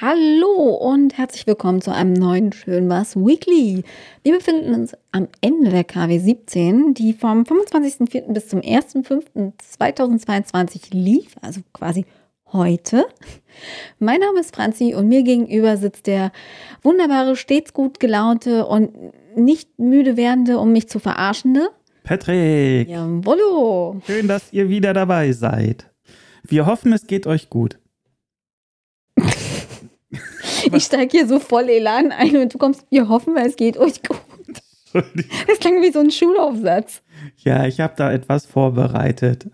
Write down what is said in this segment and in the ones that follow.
Hallo und herzlich willkommen zu einem neuen Schön was Weekly. Wir befinden uns am Ende der KW 17, die vom 25.04. bis zum 1.05.2022 lief, also quasi heute. Mein Name ist Franzi und mir gegenüber sitzt der wunderbare, stets gut gelaunte und nicht müde werdende, um mich zu verarschende. Patrick! Jawollo! Schön, dass ihr wieder dabei seid. Wir hoffen, es geht euch gut. Ich steige hier so voll Elan ein und du kommst, wir hoffen, es geht euch gut. Das klang wie so ein Schulaufsatz. Ja, ich habe da etwas vorbereitet.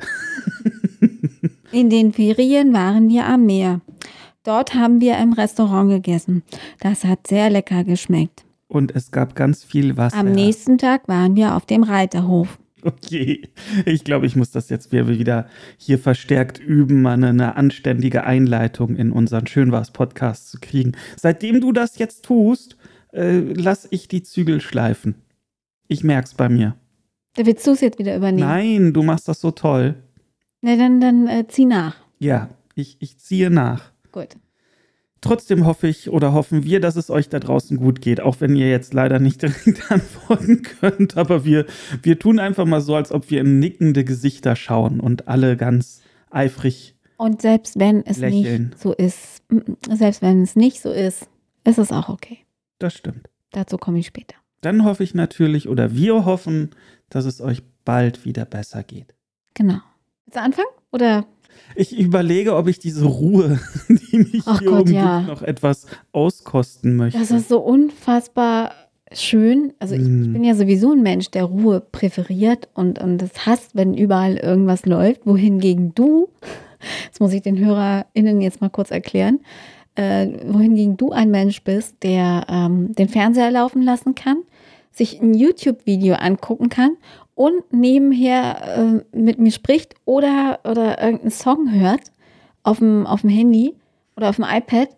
In den Ferien waren wir am Meer. Dort haben wir im Restaurant gegessen. Das hat sehr lecker geschmeckt. Und es gab ganz viel Wasser. Am nächsten Tag waren wir auf dem Reiterhof. Okay, ich glaube, ich muss das jetzt wieder hier verstärkt üben, mal eine anständige Einleitung in unseren Schönwas-Podcast zu kriegen. Seitdem du das jetzt tust, äh, lass ich die Zügel schleifen. Ich merk's bei mir. Da willst du es jetzt wieder übernehmen? Nein, du machst das so toll. Na, dann, dann äh, zieh nach. Ja, ich, ich ziehe nach. Gut. Trotzdem hoffe ich oder hoffen wir, dass es euch da draußen gut geht, auch wenn ihr jetzt leider nicht direkt antworten könnt. Aber wir, wir tun einfach mal so, als ob wir in nickende Gesichter schauen und alle ganz eifrig. Und selbst wenn es lächeln. nicht so ist, selbst wenn es nicht so ist, ist es auch okay. Das stimmt. Dazu komme ich später. Dann hoffe ich natürlich oder wir hoffen, dass es euch bald wieder besser geht. Genau. Willst du anfangen? Oder ich überlege, ob ich diese Ruhe, die mich Ach hier Gott, umgibt, ja. noch etwas auskosten möchte. das ist so unfassbar schön. Also ich, ich Mm. bin ja sowieso ein Mensch, der Ruhe präferiert und, und das hasst, wenn überall irgendwas läuft. Wohingegen du, das muss ich den HörerInnen jetzt mal kurz erklären, äh, wohingegen du ein Mensch bist, der ähm, den Fernseher laufen lassen kann, sich ein YouTube-Video angucken kann und nebenher äh, mit mir spricht oder, oder irgendeinen Song hört auf dem, auf dem Handy oder auf dem iPad.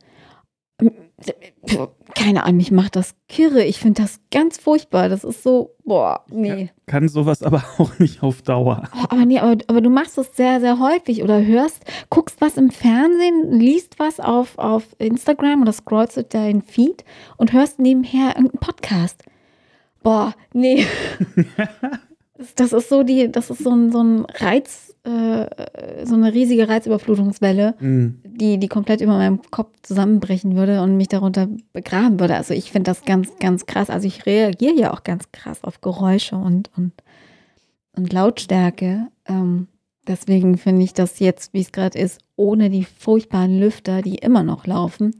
Keine Ahnung, mich macht das kirre. Ich finde das ganz furchtbar. Das ist so, boah, nee. Kann sowas aber auch nicht auf Dauer. Oh, aber nee, aber, aber du machst das sehr, sehr häufig oder hörst, guckst was im Fernsehen, liest was auf, auf Instagram oder scrollst durch deinen Feed und hörst nebenher irgendeinen Podcast. Boah, nee. Das- ist so die, das ist so ein, so ein Reiz, äh, so eine riesige Reizüberflutungswelle, Hm. die, die komplett über meinem Kopf zusammenbrechen würde und mich darunter begraben würde. Also ich finde das ganz, ganz krass. Also ich reagiere ja auch ganz krass auf Geräusche und, und, und Lautstärke. Ähm, deswegen finde ich das jetzt, wie es gerade ist, ohne die furchtbaren Lüfter, die immer noch laufen,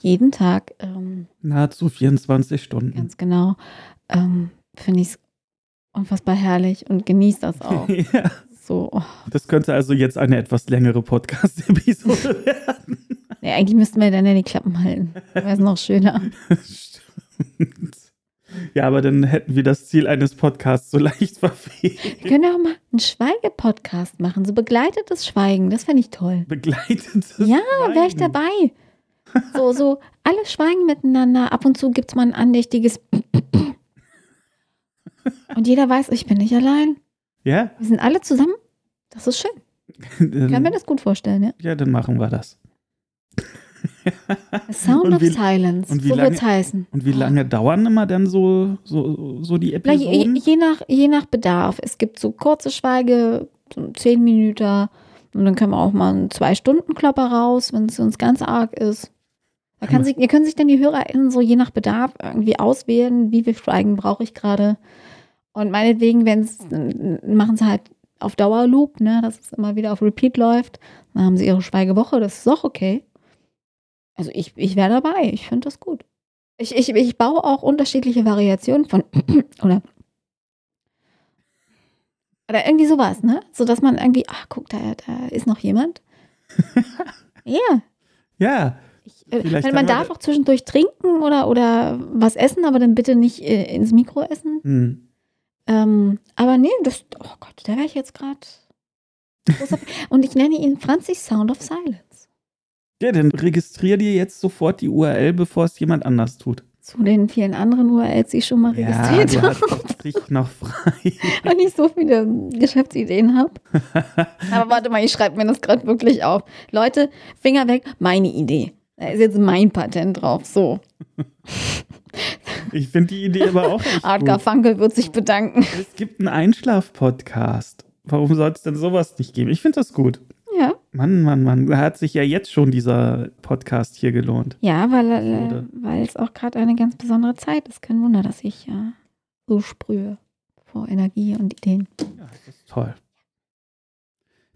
jeden Tag ähm, Nahezu 24 Stunden. ganz genau, ähm, finde ich es unfassbar herrlich und genieße das auch. Ja. So, oh. Das könnte also jetzt eine etwas längere Podcast-Episode werden. nee, eigentlich müssten wir dann ja die Klappen halten. Wäre es noch schöner. Stimmt. Ja, aber dann hätten wir das Ziel eines Podcasts so leicht verfehlt. Wir können ja auch mal einen Schweige-Podcast machen, so begleitetes Schweigen. Das fände ich toll. Begleitetes Ja, wäre ich dabei. So, so, alle schweigen miteinander. Ab und zu gibt es mal ein andächtiges. Und jeder weiß, ich bin nicht allein. Ja? Wir sind alle zusammen. Das ist schön. Ich kann mir das gut vorstellen, ja. Ja, dann machen wir das. The Sound Und of wie- Silence. und wie so lange- wird es heißen. Und wie lange dauern immer dann so, so, so die Na, je, Episoden? je, nach, je nach Bedarf. Es gibt so kurze Schweige, so zehn Minuten. Und dann können wir auch mal einen Zwei-Stunden-Klopper raus, wenn es uns ganz arg ist. Da kann Hammer. sich, ihr können sich dann die HörerInnen so je nach Bedarf irgendwie auswählen, wie viel Schweigen brauche ich gerade. Und meinetwegen, wenn es, machen sie halt auf Dauerloop, ne, dass es immer wieder auf Repeat läuft. Dann haben sie ihre Schweigewoche, das ist auch okay. Also ich, ich wäre dabei, ich finde das gut. Ich, ich, ich baue auch unterschiedliche Variationen von, oder oder irgendwie sowas, ne? So dass man irgendwie, ach, guck, da, da ist noch jemand. Ja. ja, Ich, äh, man darf da- auch zwischendurch trinken oder, oder was essen, aber dann bitte nicht äh, ins Mikro essen. hm. Ähm, aber nee, das, oh Gott, da wäre ich jetzt gerade. Und ich nenne ihn Franzis Sound of Silence. ja, dann registrier dir jetzt sofort die URL, bevor es jemand anders tut. Zu den vielen anderen URLs, die ich schon mal Ja, registriert habe. dich noch frei. Und ich so viele Geschäftsideen habe. Aber warte mal, ich schreibe mir das gerade wirklich auf. Leute, Finger weg, meine Idee. Da ist jetzt mein Patent drauf. So. Ich finde die Idee aber auch echt Art gut. Garfunkel wird sich bedanken. Es gibt einen Einschlaf-Podcast. Warum soll es denn sowas nicht geben? Ich finde das gut. Ja. Mann, Mann, Mann, da hat sich ja jetzt schon dieser Podcast hier gelohnt. Ja, weil, äh, weil es auch gerade eine ganz besondere Zeit ist. Kein Wunder, dass ich ja so sprühe vor Energie und Ideen. Ja, das ist toll.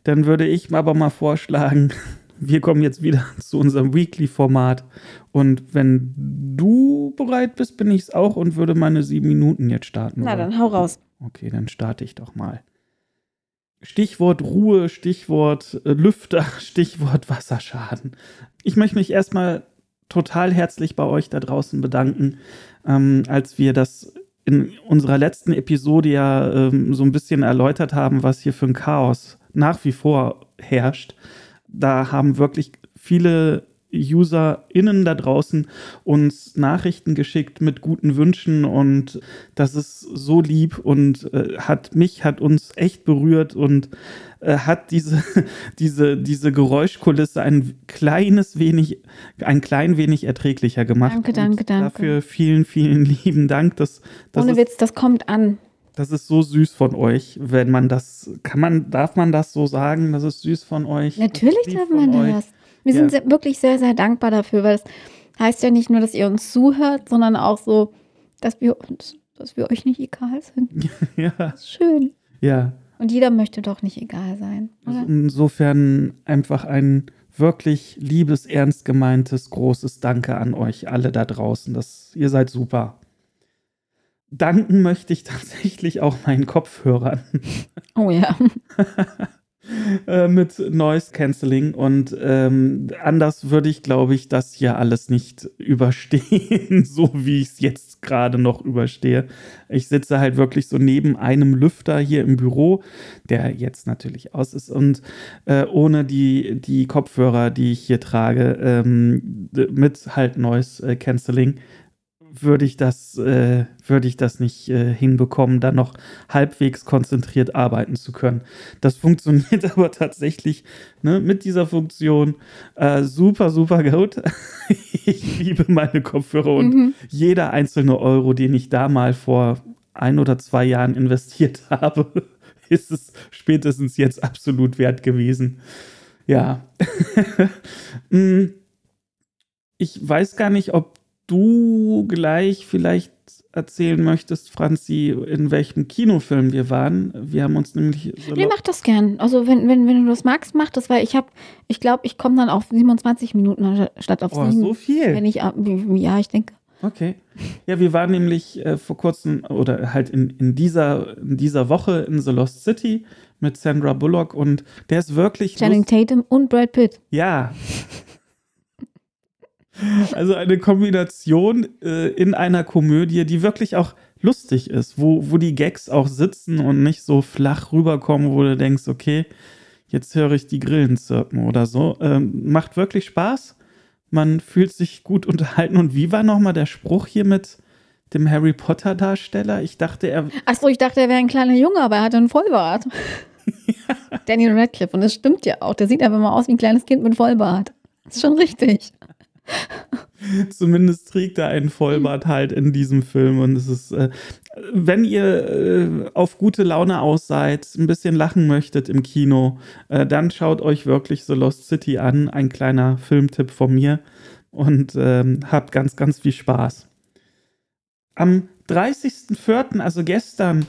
Dann würde ich aber mal vorschlagen, wir kommen jetzt wieder zu unserem Weekly-Format. Und wenn du bereit bist, bin ich es auch und würde meine sieben Minuten jetzt starten. Na, wollen. dann hau raus. Okay, dann starte ich doch mal. Stichwort Ruhe, Stichwort äh, Lüfter, Stichwort Wasserschaden. Ich möchte mich erstmal total herzlich bei euch da draußen bedanken, ähm, als wir das in unserer letzten Episode ja ähm, so ein bisschen erläutert haben, was hier für ein Chaos nach wie vor herrscht. Da haben wirklich viele UserInnen da draußen uns Nachrichten geschickt mit guten Wünschen und das ist so lieb und äh, hat mich, hat uns echt berührt und äh, hat diese, diese, diese Geräuschkulisse ein kleines wenig, ein klein wenig erträglicher gemacht. Danke, danke, danke. Dafür vielen, vielen lieben Dank. Das, das Ohne Witz, das kommt an. Das ist so süß von euch, wenn man das, kann man, darf man das so sagen? Das ist süß von euch. Natürlich Das darf man euch. das. Wir Ja. sind wirklich sehr, sehr dankbar dafür, weil es heißt ja nicht nur, dass ihr uns zuhört, sondern auch so, dass wir uns, dass wir euch nicht egal sind. Ja, Das ist schön. ja. Und jeder möchte doch nicht egal sein. Also Oder? insofern einfach ein wirklich liebes, ernst gemeintes, großes Danke an euch alle da draußen. Das, ihr seid super. Danken möchte ich tatsächlich auch meinen Kopfhörern Oh ja. äh, mit Noise Cancelling und ähm, anders würde ich, glaube ich, das hier alles nicht überstehen, so wie ich es jetzt gerade noch überstehe. Ich sitze halt wirklich so neben einem Lüfter hier im Büro, der jetzt natürlich aus ist und äh, ohne die, die Kopfhörer, die ich hier trage, ähm, mit halt Noise äh, Cancelling würde ich das, äh, würde ich das nicht äh, hinbekommen, dann noch halbwegs konzentriert arbeiten zu können. Das funktioniert aber tatsächlich ne, mit dieser Funktion äh, super, super gut. ich liebe meine Kopfhörer und Mhm. jeder einzelne Euro, den ich da mal vor ein oder zwei Jahren investiert habe, ist es spätestens jetzt absolut wert gewesen. Ja. Mm, ich weiß gar nicht, ob du gleich vielleicht erzählen möchtest, Franzi, in welchem Kinofilm wir waren. Wir haben uns nämlich so Nee, mach das gern. Also wenn, wenn, wenn du das magst, mach das, weil ich habe, ich glaube, ich komme dann auf 27 Minuten statt auf oh, 7. so viel. Wenn ich, ab- ja, ich denke. Okay. Ja, wir waren nämlich äh, vor kurzem oder halt in, in, dieser, in dieser Woche in The Lost City mit Sandra Bullock und der ist wirklich Channing Tatum und Brad Pitt. Ja. Also eine Kombination äh, in einer Komödie, die wirklich auch lustig ist, wo, wo die Gags auch sitzen und nicht so flach rüberkommen, wo du denkst, okay, jetzt höre ich die Grillen zirpen oder so. Ähm, macht wirklich Spaß. Man fühlt sich gut unterhalten. Und wie war nochmal der Spruch hier mit dem Harry Potter Darsteller? Ich dachte, er. Achso, ich dachte, er wäre ein kleiner Junge, aber er hatte einen Vollbart. Daniel Radcliffe. Und das stimmt ja auch. Der sieht einfach mal aus wie ein kleines Kind mit Vollbart. Das ist schon richtig. Zumindest trägt er einen Vollbart halt in diesem Film. Und es ist, äh, wenn ihr äh, auf gute Laune aus seid, ein bisschen lachen möchtet im Kino, äh, dann schaut euch wirklich The Lost City an. Ein kleiner Filmtipp von mir. Und ähm, habt ganz, ganz viel Spaß. Am 30.04., also gestern,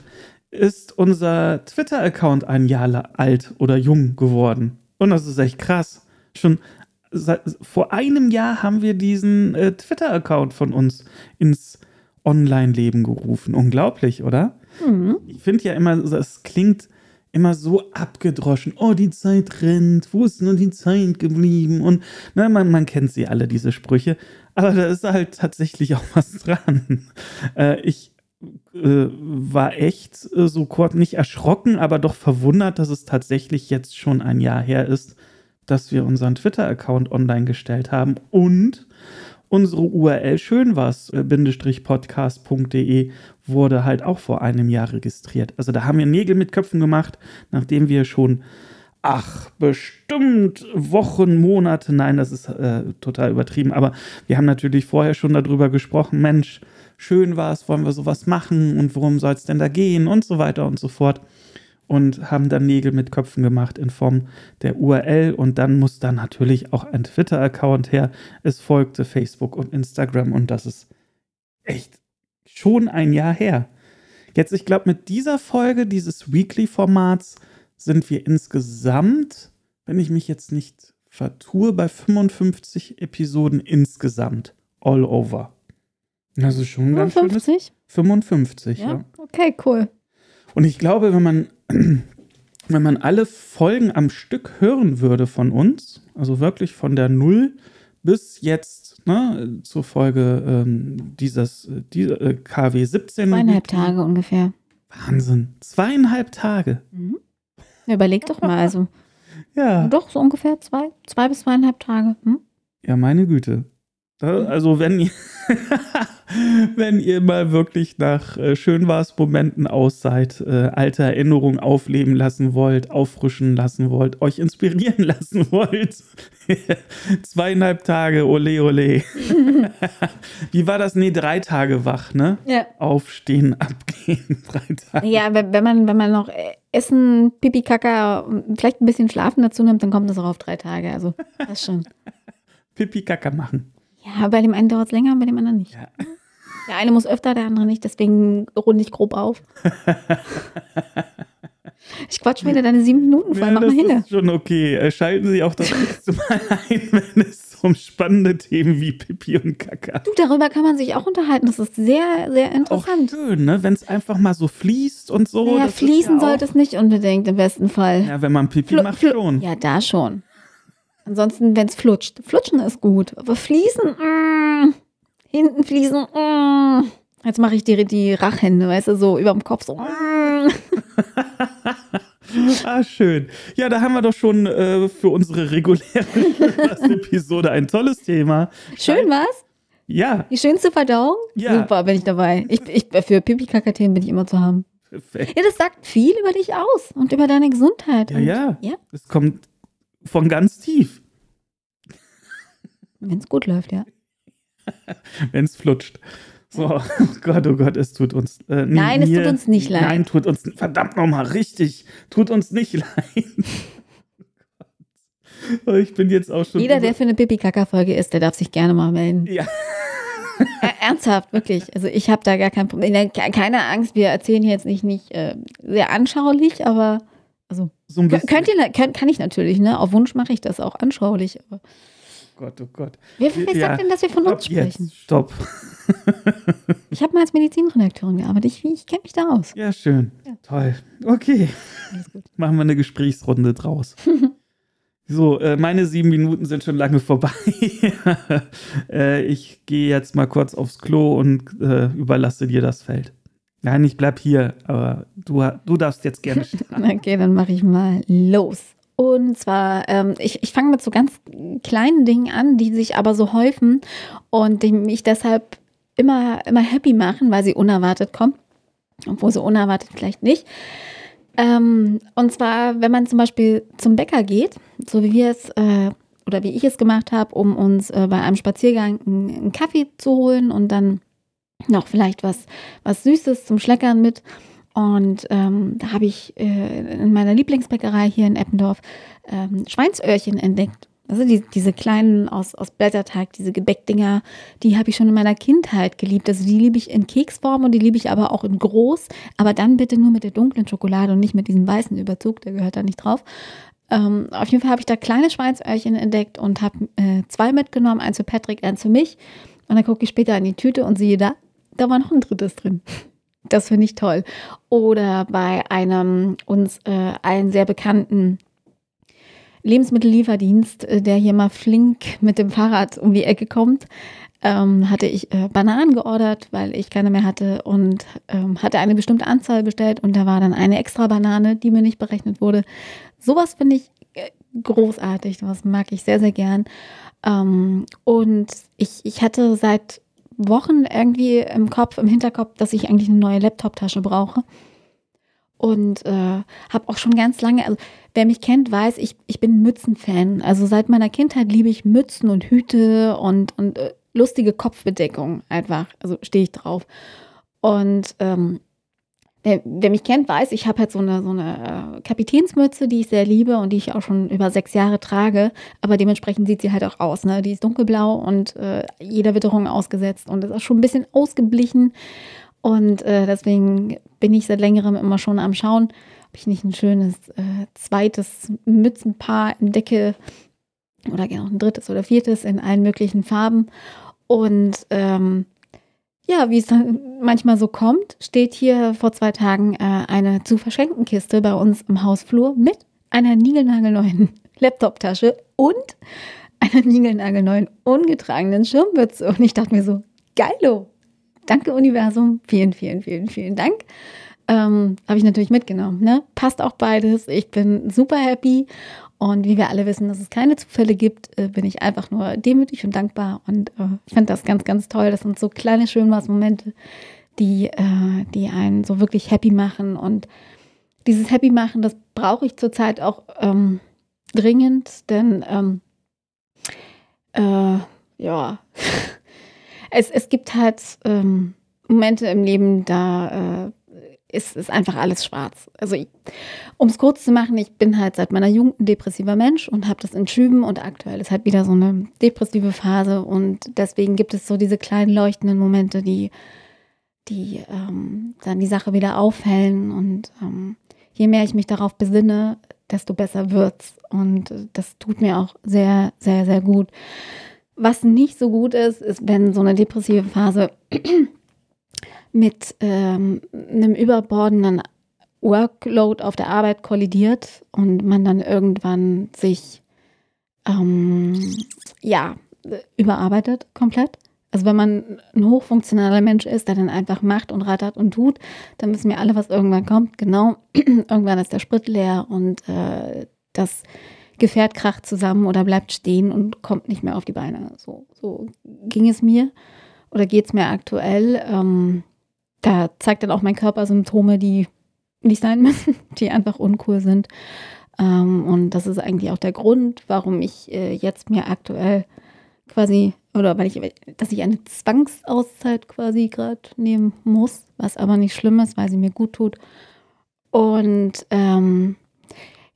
ist unser Twitter-Account ein Jahr alt oder jung geworden. Und das ist echt krass. Schon seit, vor einem Jahr haben wir diesen äh, Twitter-Account von uns ins Online-Leben gerufen. Unglaublich, oder? Mhm. Ich finde ja immer, es klingt immer so abgedroschen. Oh, die Zeit rennt. Wo ist nur die Zeit geblieben? Und ne, man, man kennt sie alle, diese Sprüche. Aber da ist halt tatsächlich auch was dran. Äh, ich äh, war echt äh, so kurz nicht erschrocken, aber doch verwundert, dass es tatsächlich jetzt schon ein Jahr her ist, dass wir unseren Twitter-Account online gestellt haben. Und unsere URL schön was, äh, wurde halt auch vor einem Jahr registriert. Also da haben wir Nägel mit Köpfen gemacht, nachdem wir schon, ach, bestimmt Wochen, Monate, nein, das ist äh, total übertrieben, aber wir haben natürlich vorher schon darüber gesprochen, Mensch, schön war es, wollen wir sowas machen und worum soll es denn da gehen und so weiter und so fort. Und haben dann Nägel mit Köpfen gemacht in Form der URL und dann muss da natürlich auch ein Twitter-Account her. Es folgte Facebook und Instagram und das ist echt schon ein Jahr her. Jetzt, ich glaube, mit dieser Folge dieses Weekly-Formats sind wir insgesamt, wenn ich mich jetzt nicht vertue, bei 55 Episoden insgesamt. All over. Das ist schon 55? ganz schönes. 55, ja. ja. Okay, cool. Und ich glaube, wenn man, wenn man alle Folgen am Stück hören würde von uns, also wirklich von der Null bis jetzt ne, zur Folge ähm, dieses die, äh, KW 17. Zweieinhalb Tage ungefähr. Wahnsinn. Zweieinhalb Tage. Mhm. Überleg doch mal, also. ja. Doch, so ungefähr zwei, zwei bis zweieinhalb Tage. Hm? Ja, meine Güte. Also wenn ihr, wenn ihr mal wirklich nach äh, Schönwars-Momenten aus seid, äh, alte Erinnerungen aufleben lassen wollt, auffrischen lassen wollt, euch inspirieren lassen wollt. Zweieinhalb Tage, ole ole. Wie war das? Nee, drei Tage wach, ne? Ja. Aufstehen, abgehen, drei Tage. Ja, wenn, man, wenn man noch Essen, Pipi, Kaka, vielleicht ein bisschen Schlafen dazu nimmt, dann kommt das auch auf drei Tage. Also, das schon. Pipi, Kaka machen. Ja, bei dem einen dauert es länger, bei dem anderen nicht. Ja. Der eine muss öfter, der andere nicht, deswegen runde ich grob auf. Ich quatsch wieder deine sieben Minuten voll, ja, mach mal hin. Das ist schon okay. Äh, schalten Sie auch das nächste Mal ein, wenn es um spannende Themen wie Pipi und Kaka. Du, darüber kann man sich auch unterhalten. Das ist sehr, sehr interessant. Auch schön, ne? Wenn es einfach mal so fließt und so. Ja, fließen ja sollte es nicht unbedingt im besten Fall. Ja, wenn man Pipi Fl macht, schon. Ja, da schon. Ansonsten, wenn es flutscht. Flutschen ist gut. Aber fließen, mm, hinten fließen, mm. Jetzt mache ich die, die Rachhände, weißt du, so über dem Kopf so. Mm. ah, schön. Ja, da haben wir doch schon äh, für unsere reguläre Episode ein tolles Thema. Schön was? Ja. Die schönste Verdauung? Ja. Super, bin ich dabei. Ich, ich, für Pipi-Kaka-Themen bin ich immer zu haben. Perfekt. Ja, das sagt viel über dich aus und über deine Gesundheit. Ja, und, ja. ja. Es kommt von ganz tief. Wenn es gut läuft, ja. Wenn es flutscht. So, oh Gott, oh Gott, es tut uns. Äh, Nein, mir, es tut uns nicht leid. Nein, tut uns verdammt nochmal richtig. Tut uns nicht leid. oh, ich bin jetzt auch schon. Jeder, der für eine Pipi-Kaka-Folge ist, der darf sich gerne mal melden. Ja. Ernsthaft, wirklich. Also ich habe da gar kein Problem. Keine Angst, wir erzählen hier jetzt nicht, nicht äh, sehr anschaulich, aber also so könnt ihr, könnt, kann ich natürlich, ne? Auf Wunsch mache ich das auch anschaulich. Aber Gott, oh Gott. Wer, wer ja. sagt denn, dass wir von uns sprechen? Jetzt, stopp. ich habe mal als Medizinredakteurin gearbeitet. Ich, ich kenne mich da aus. Ja, schön. Ja. Toll. Okay. Machen wir eine Gesprächsrunde draus. So, äh, meine sieben Minuten sind schon lange vorbei. äh, ich gehe jetzt mal kurz aufs Klo und äh, überlasse dir das Feld. Nein, ich bleib hier, aber du, du darfst jetzt gerne starten. okay, dann mache ich mal los. Und zwar, ähm, ich, ich fange mit so ganz kleinen Dingen an, die sich aber so häufen und die mich deshalb immer, immer happy machen, weil sie unerwartet kommen. Obwohl sie unerwartet vielleicht nicht. Ähm, und zwar, wenn man zum Beispiel zum Bäcker geht, so wie wir es äh, oder wie ich es gemacht habe, um uns äh, bei einem Spaziergang einen, einen Kaffee zu holen und dann noch vielleicht was, was Süßes zum Schleckern mit. Und ähm, da habe ich äh, in meiner Lieblingsbäckerei hier in Eppendorf ähm, Schweinsöhrchen entdeckt. Also die, diese kleinen aus, aus Blätterteig, diese Gebäckdinger, die habe ich schon in meiner Kindheit geliebt. Also die liebe ich in Keksform und die liebe ich aber auch in groß. Aber dann bitte nur mit der dunklen Schokolade und nicht mit diesem weißen Überzug, der gehört da nicht drauf. Ähm, auf jeden Fall habe ich da kleine Schweinsöhrchen entdeckt und habe äh, zwei mitgenommen, eins für Patrick, eins für mich. Und dann gucke ich später in die Tüte und sehe da, da war noch ein drittes drin. Das finde ich toll. Oder bei einem uns äh, allen sehr bekannten Lebensmittellieferdienst, äh, der hier mal flink mit dem Fahrrad um die Ecke kommt, ähm, hatte ich äh, Bananen geordert, weil ich keine mehr hatte und ähm, hatte eine bestimmte Anzahl bestellt und da war dann eine extra Banane, die mir nicht berechnet wurde. Sowas finde ich äh, großartig, das mag ich sehr, sehr gern. Ähm, und ich, ich hatte seit Wochen irgendwie im Kopf, im Hinterkopf, dass ich eigentlich eine neue Laptop-Tasche brauche. Und äh, habe auch schon ganz lange, also wer mich kennt, weiß, ich, ich bin Mützenfan. Also seit meiner Kindheit liebe ich Mützen und Hüte und, und äh, lustige Kopfbedeckung einfach. Also stehe ich drauf. Und ähm, wer, wer, mich kennt, weiß, ich habe halt so eine, so eine äh, Kapitänsmütze, die ich sehr liebe und die ich auch schon über sechs Jahre trage. Aber dementsprechend sieht sie halt auch aus. Ne? Die ist dunkelblau und äh, jeder Witterung ausgesetzt und ist auch schon ein bisschen ausgeblichen. Und äh, deswegen bin ich seit längerem immer schon am Schauen, ob ich nicht ein schönes äh, zweites Mützenpaar entdecke oder gerne noch ein drittes oder viertes in allen möglichen Farben. Und ähm, ja, wie es manchmal so kommt, steht hier vor zwei Tagen äh, eine zu verschenken Kiste bei uns im Hausflur mit einer niegelnagelneuen Laptoptasche und einer niegelnagelneuen ungetragenen Schirmmütze. Und ich dachte mir so, geilo, danke Universum, vielen, vielen, vielen, vielen Dank. Ähm, Habe ich natürlich mitgenommen. Ne? Passt auch beides. Ich bin super happy und wie wir alle wissen, dass es keine Zufälle gibt, äh, bin ich einfach nur demütig und dankbar. Und äh, ich finde das ganz, ganz toll. Das sind so kleine Schönwas-Momente, die, äh, die einen so wirklich happy machen. Und dieses Happy machen, das brauche ich zurzeit auch ähm, dringend, denn ähm, äh, ja, es, es gibt halt ähm, Momente im Leben, da äh, ist, ist einfach alles schwarz. Also, um es kurz zu machen, ich bin halt seit meiner Jugend ein depressiver Mensch und habe das in Schüben und aktuell ist halt wieder so eine depressive Phase und deswegen gibt es so diese kleinen leuchtenden Momente, die, die ähm, dann die Sache wieder aufhellen und ähm, je mehr ich mich darauf besinne, desto besser wird's und das tut mir auch sehr, sehr, sehr gut. Was nicht so gut ist, ist, wenn so eine depressive Phase mit ähm, einem überbordenden Workload auf der Arbeit kollidiert und man dann irgendwann sich ähm, ja überarbeitet komplett. Also wenn man ein hochfunktionaler Mensch ist, der dann einfach macht und rattert und tut, dann wissen wir alle, was irgendwann kommt. Genau, irgendwann ist der Sprit leer und äh, das Gefährt kracht zusammen oder bleibt stehen und kommt nicht mehr auf die Beine. So, so ging es mir oder geht es mir aktuell. Ähm, da zeigt dann auch mein Körper Symptome, die nicht sein müssen, die einfach uncool sind. Ähm, und das ist eigentlich auch der Grund, warum ich äh, jetzt mir aktuell quasi, oder weil ich, dass ich eine Zwangsauszeit quasi gerade nehmen muss, was aber nicht schlimm ist, weil sie mir gut tut. Und ähm,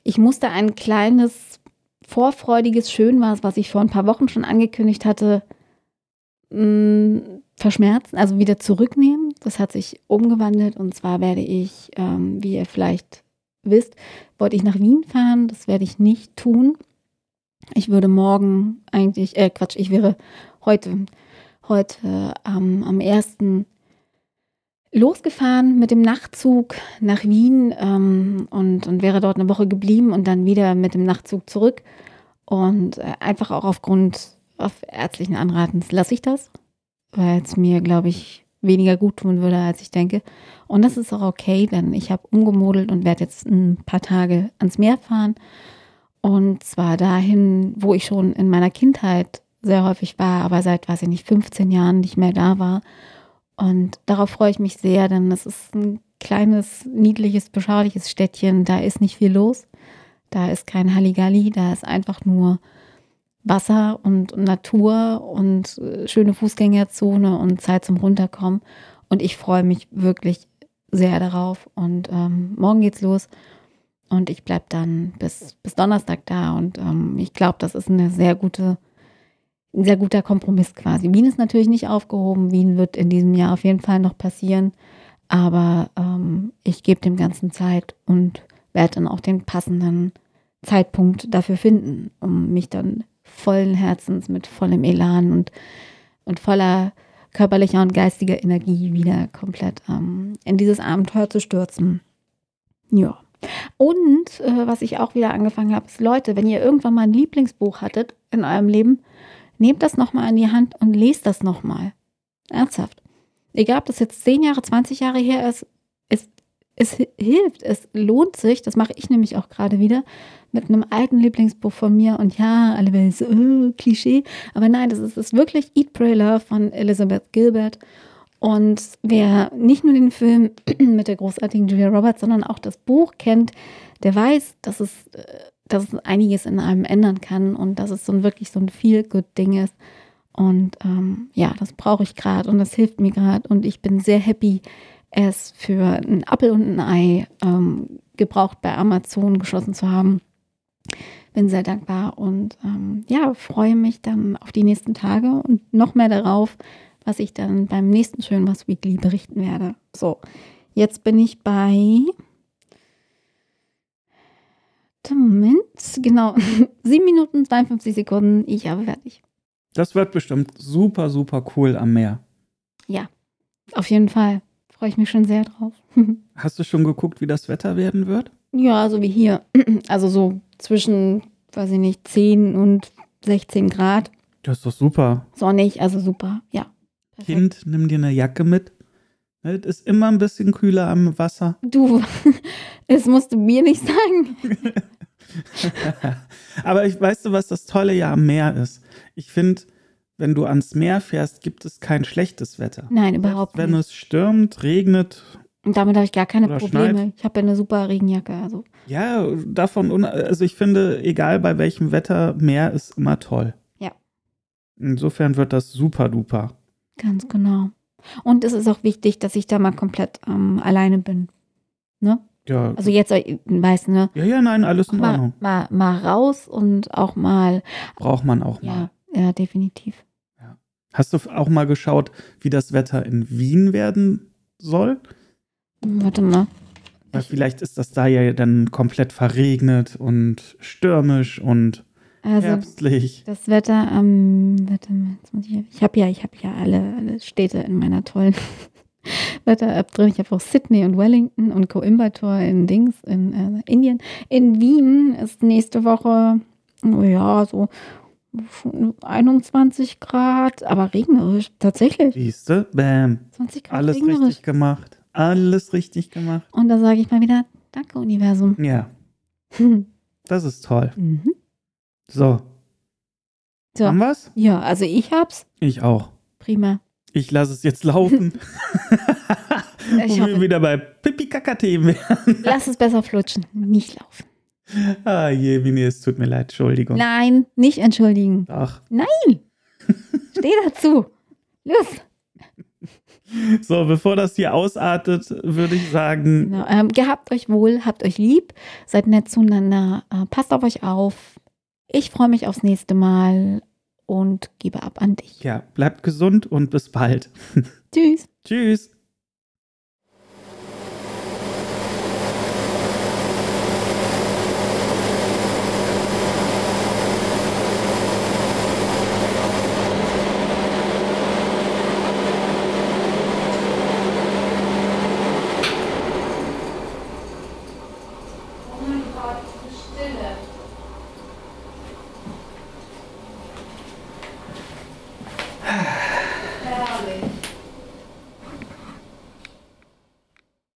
ich musste ein kleines, vorfreudiges Schönwas, was ich vor ein paar Wochen schon angekündigt hatte, mh, mm, verschmerzen, also wieder zurücknehmen. Das hat sich umgewandelt und zwar werde ich, ähm, wie ihr vielleicht wisst, wollte ich nach Wien fahren. Das werde ich nicht tun. Ich würde morgen eigentlich, äh Quatsch, ich wäre heute, heute ähm, am 1. losgefahren mit dem Nachtzug nach Wien ähm, und, und wäre dort eine Woche geblieben und dann wieder mit dem Nachtzug zurück. Und äh, einfach auch aufgrund auf ärztlichen Anratens lasse ich das weil es mir, glaube ich, weniger gut tun würde, als ich denke. Und das ist auch okay, denn ich habe umgemodelt und werde jetzt ein paar Tage ans Meer fahren. Und zwar dahin, wo ich schon in meiner Kindheit sehr häufig war, aber seit, weiß ich nicht, 15 Jahren nicht mehr da war. Und darauf freue ich mich sehr, denn es ist ein kleines, niedliches, beschauliches Städtchen. Da ist nicht viel los. Da ist kein Halligalli, da ist einfach nur Wasser und Natur und äh, schöne Fußgängerzone und Zeit zum Runterkommen. Und ich freue mich wirklich sehr darauf. Und ähm, morgen geht's los. Und ich bleibe dann bis, bis Donnerstag da. Und ähm, ich glaube, das ist eine sehr gute, ein sehr guter Kompromiss quasi. Wien ist natürlich nicht aufgehoben. Wien wird in diesem Jahr auf jeden Fall noch passieren. Aber ähm, ich gebe dem Ganzen Zeit und werde dann auch den passenden Zeitpunkt dafür finden, um mich dann vollen Herzens, mit vollem Elan und, und voller körperlicher und geistiger Energie wieder komplett ähm, in dieses Abenteuer zu stürzen. Ja. Und äh, was ich auch wieder angefangen habe, ist, Leute, wenn ihr irgendwann mal ein Lieblingsbuch hattet in eurem Leben, nehmt das nochmal in die Hand und lest das nochmal. Ernsthaft. Egal, ob das jetzt 10 Jahre, 20 Jahre her ist, ist es hilft, es lohnt sich, das mache ich nämlich auch gerade wieder, mit einem alten Lieblingsbuch von mir. Und ja, alle werden so, oh, Klischee, aber nein, das ist, ist wirklich Eat, Pray, Love von Elizabeth Gilbert. Und wer nicht nur den Film mit der großartigen Julia Roberts, sondern auch das Buch kennt, der weiß, dass es, äh, dass es einiges in einem ändern kann und dass es so ein, wirklich so ein Feel-Good-Ding ist. Und ähm, ja, das brauche ich gerade und das hilft mir gerade und ich bin sehr happy, es für einen Apfel und ein Ei ähm, gebraucht bei Amazon geschossen zu haben. Bin sehr dankbar und ähm, ja, freue mich dann auf die nächsten Tage und noch mehr darauf, was ich dann beim nächsten Schön was Weekly berichten werde. So, jetzt bin ich bei. Moment, genau, 7 Minuten 52 Sekunden. Ich habe fertig. Das wird bestimmt super, super cool am Meer. Ja, auf jeden Fall. Freue ich mich schon sehr drauf. Hast du schon geguckt, wie das Wetter werden wird? Ja, so wie hier. Also so zwischen, weiß ich nicht, 10 und 16 Grad. Das ist doch super. Sonnig, also super, ja. Perfekt. Kind, nimm dir eine Jacke mit. Es ist immer ein bisschen kühler am Wasser. Du, es musst du mir nicht sagen. Aber ich weißt du, was das Tolle ja am Meer ist? Ich finde, wenn du ans Meer fährst, gibt es kein schlechtes Wetter. Nein, überhaupt Wenn nicht. es stürmt, regnet, Und damit habe ich gar keine Probleme. schneit. Ich habe ja eine super Regenjacke. Also. ja, davon, also ich finde, egal bei welchem Wetter, Meer ist immer toll. Ja. Insofern wird das super duper. Ganz genau. Und es ist auch wichtig, dass ich da mal komplett ähm, alleine bin. Ne? Ja, Also jetzt, äh, weißt ne? ja, ja, nein, alles in Mal, Ordnung. mal, mal raus und auch mal, Braucht man auch mal. ja, ja, definitiv. Hast du auch mal geschaut, wie das Wetter in Wien werden soll? Warte mal. Weil Ich- vielleicht ist das da ja dann komplett verregnet und stürmisch und Also herbstlich. das Wetter am, warte mal, jetzt muss ich, ich habe ja, ich habe ja alle, alle Städte in meiner tollen Wetter-App drin. Ich habe auch Sydney und Wellington und Coimbatore in Dings, in äh, Indien. In Wien ist nächste Woche, oh ja, so 21 Grad, aber regnerisch, tatsächlich. Siehste, bam. 20 Grad Alles regnerisch. richtig gemacht. Alles richtig gemacht. Und da sage ich mal wieder, danke Universum. Ja, das ist toll. mhm. So, So. haben wir's? Ja, also ich hab's. Ich auch. Prima. Ich lasse es jetzt laufen. Ich Wo wir wieder bei Pipi Kakatee wären. lass es besser flutschen, nicht laufen. Ah je, Mini, es tut mir leid, Entschuldigung. Nein, nicht entschuldigen. Ach, Steh dazu. Los. so, bevor das hier ausartet, würde ich sagen, Genau. Ähm, gehabt euch wohl, habt euch lieb, seid nett zueinander, äh, passt auf euch auf. Ich freue mich aufs nächste Mal und gebe ab an dich. ja, bleibt gesund und bis bald. Tschüss. Tschüss.